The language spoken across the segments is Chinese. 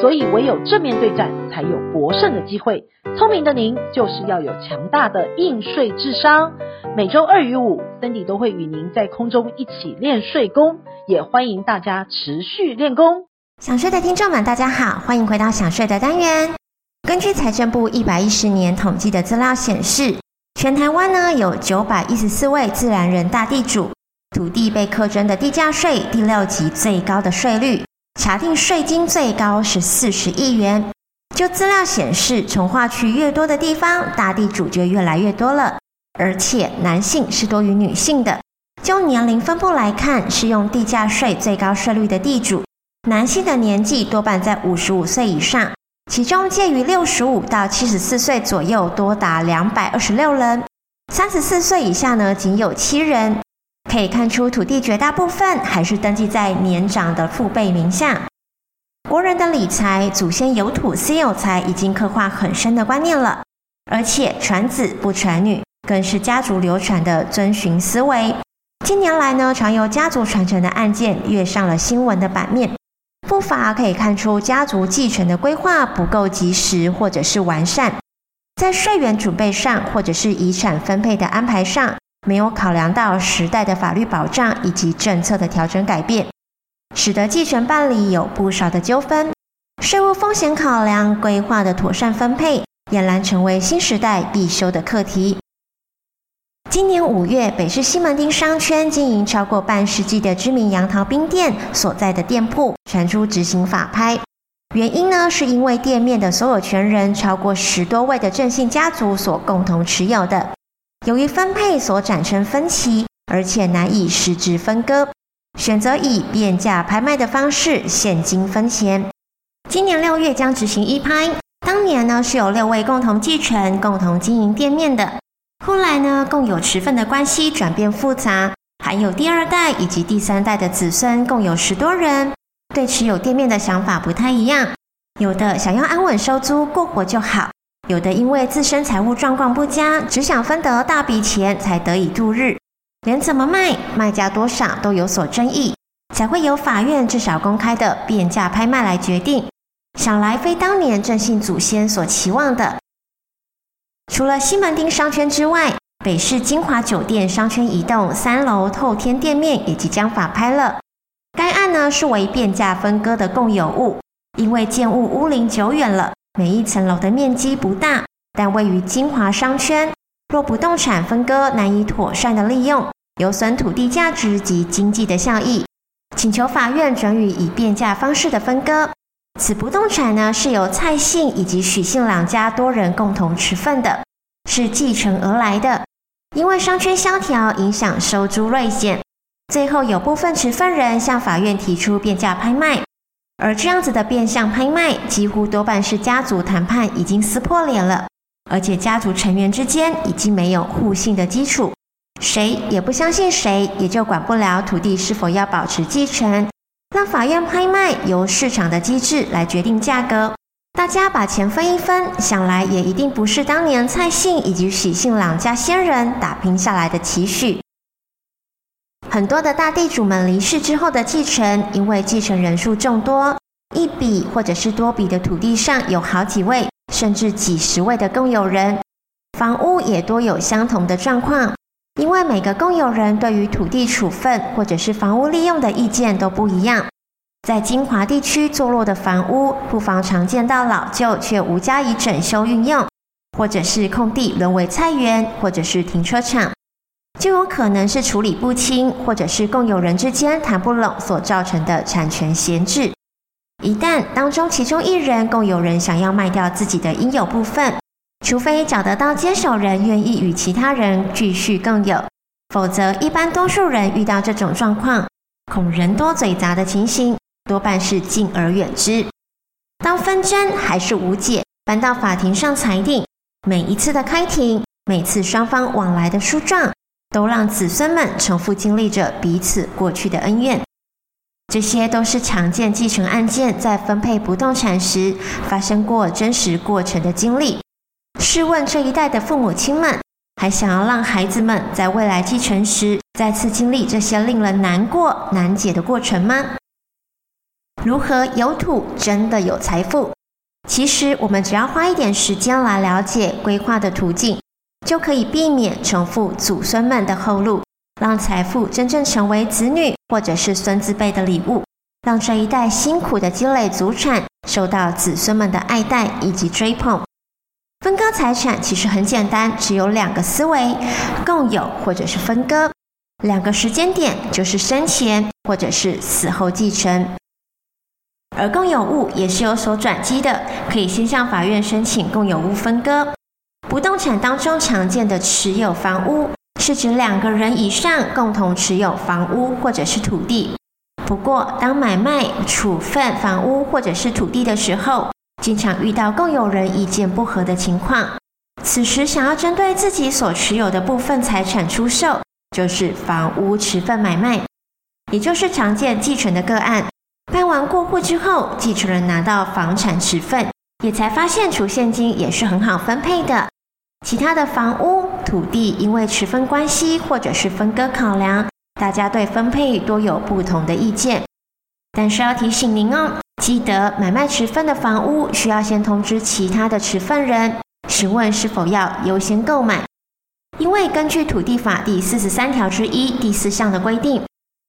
所以唯有正面对战，才有博胜的机会。聪明的您就是要有强大的应税智商。每周二与五，Cindy 都会与您在空中一起练税功，也欢迎大家持续练功。想税的听众们，大家好，欢迎回到想税的单元。根据财政部一百一十年统计的资料显示，全台湾呢有九百一十四位自然人大地主，土地被课征的地价税第六级最高的税率，查定税金最高是四十亿元。就资料显示，从化区越多的地方，大地主就越来越多了。而且男性是多于女性的。就年龄分布来看，适用地价税最高税率的地主，男性的年纪多半在五十五岁以上，其中介于六十五到七十四岁左右多达两百二十六人，三十四岁以下呢仅有七人。可以看出，土地绝大部分还是登记在年长的父辈名下。国人的理财，祖先有土斯有财，已经刻画很深的观念了，而且传子不传女。更是家族流传的遵循思维。近年来呢，常由家族传承的案件跃上了新闻的版面，不乏可以看出家族继承的规划不够及时或者是完善，在税源准备上或者是遗产分配的安排上，没有考量到时代的法律保障以及政策的调整改变，使得继承办理有不少的纠纷。税务风险考量规划的妥善分配，俨然成为新时代必修的课题。今年五月，北市西门町商圈经营超过半世纪的知名杨桃冰店所在的店铺传出执行法拍，原因呢是因为店面的所有权人超过十多位的郑姓家族所共同持有的，由于分配所产生分歧，而且难以实质分割，选择以变价拍卖的方式现金分钱。今年六月将执行一拍，当年呢是有六位共同继承、共同经营店面的。后来呢，共有持份的关系转变复杂，还有第二代以及第三代的子孙共有十多人，对持有店面的想法不太一样。有的想要安稳收租过活就好，有的因为自身财务状况不佳，只想分得大笔钱才得以度日，连怎么卖、卖价多少都有所争议，才会由法院至少公开的变价拍卖来决定。想来非当年郑姓祖先所期望的。除了西门町商圈之外，北市金华酒店商圈一栋三楼透天店面也即将法拍了。该案呢是为变价分割的共有物，因为建物屋龄久远了，每一层楼的面积不大，但位于金华商圈，若不动产分割难以妥善的利用，有损土地价值及经济的效益，请求法院准予以变价方式的分割。此不动产呢，是由蔡姓以及许姓两家多人共同持份的，是继承而来的。因为商圈萧条影响收租锐减，最后有部分持份人向法院提出变价拍卖，而这样子的变相拍卖，几乎多半是家族谈判已经撕破脸了，而且家族成员之间已经没有互信的基础，谁也不相信谁，也就管不了土地是否要保持继承。让法院拍卖，由市场的机制来决定价格，大家把钱分一分，想来也一定不是当年蔡姓以及许姓两家先人打拼下来的期许。很多的大地主们离世之后的继承，因为继承人数众多，一笔或者是多笔的土地上有好几位，甚至几十位的共有人，房屋也多有相同的状况。因为每个共有人对于土地处分或者是房屋利用的意见都不一样，在金华地区坐落的房屋，不妨常见到老旧却无加以整修运用，或者是空地沦为菜园，或者是停车场，就有可能是处理不清，或者是共有人之间谈不拢所造成的产权闲置。一旦当中其中一人共有人想要卖掉自己的应有部分，除非找得到接手人愿意与其他人继续共有，否则一般多数人遇到这种状况，恐人多嘴杂的情形，多半是敬而远之。当纷争还是无解，搬到法庭上裁定，每一次的开庭，每次双方往来的书状，都让子孙们重复经历着彼此过去的恩怨，这些都是常见继承案件在分配不动产时发生过真实过程的经历。试问这一代的父母亲们，还想要让孩子们在未来继承时再次经历这些令人难过难解的过程吗？如何有土真的有财富？其实我们只要花一点时间来了解规划的途径，就可以避免重复祖孙们的后路。让财富真正成为子女或者是孙子辈的礼物，让这一代辛苦的积累祖产受到子孙们的爱戴以及追捧。分割财产其实很简单，只有两个思维：共有或者是分割。两个时间点就是生前或者是死后继承。而共有物也是有所转机的，可以先向法院申请共有物分割。不动产当中常见的持有房屋。是指两个人以上共同持有房屋或者是土地。不过，当买卖处分房屋或者是土地的时候，经常遇到共有人意见不合的情况。此时，想要针对自己所持有的部分财产出售，就是房屋持分买卖，也就是常见继承的个案。办完过户之后，继承人拿到房产持份，也才发现储现金也是很好分配的。其他的房屋、土地，因为持分关系或者是分割考量，大家对分配多有不同的意见。但是要提醒您哦，记得买卖持分的房屋需要先通知其他的持分人，询问是否要优先购买。因为根据土地法第四十三条之一第四项的规定，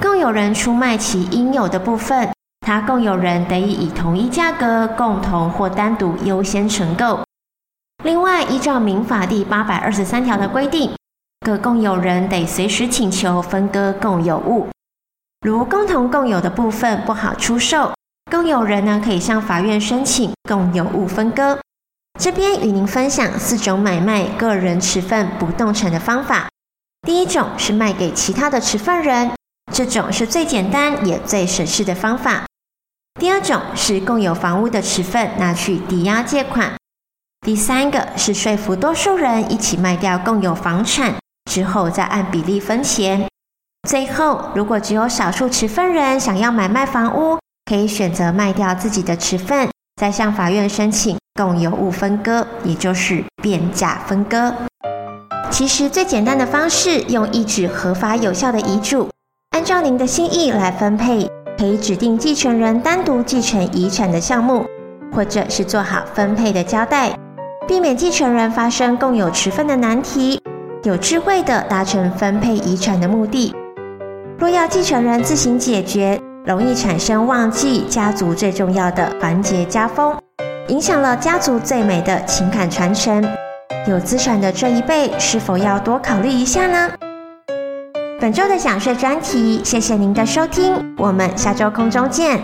共有人出卖其应有的部分，他共有人得以以同一价格共同或单独优先承购。另外，依照民法第八百二十三条的规定，各共有人得随时请求分割共有物。如共同共有的部分不好出售，共有人呢可以向法院申请共有物分割。这边与您分享四种买卖个人持分不动产的方法。第一种是卖给其他的持分人，这种是最简单也最省事的方法。第二种是共有房屋的持分拿去抵押借款。第三个是说服多数人一起卖掉共有房产之后，再按比例分钱。最后，如果只有少数持份人想要买卖房屋，可以选择卖掉自己的持份，再向法院申请共有物分割，也就是变价分割。其实最简单的方式，用一纸合法有效的遗嘱，按照您的心意来分配，可以指定继承人单独继承遗产的项目，或者是做好分配的交代。避免继承人发生共有持分的难题，有智慧地达成分配遗产的目的。若要继承人自行解决，容易产生忘记家族最重要的团结家风，影响了家族最美的情感传承。有资产的这一辈是否要多考虑一下呢？本周的享税专题，谢谢您的收听，我们下周空中见。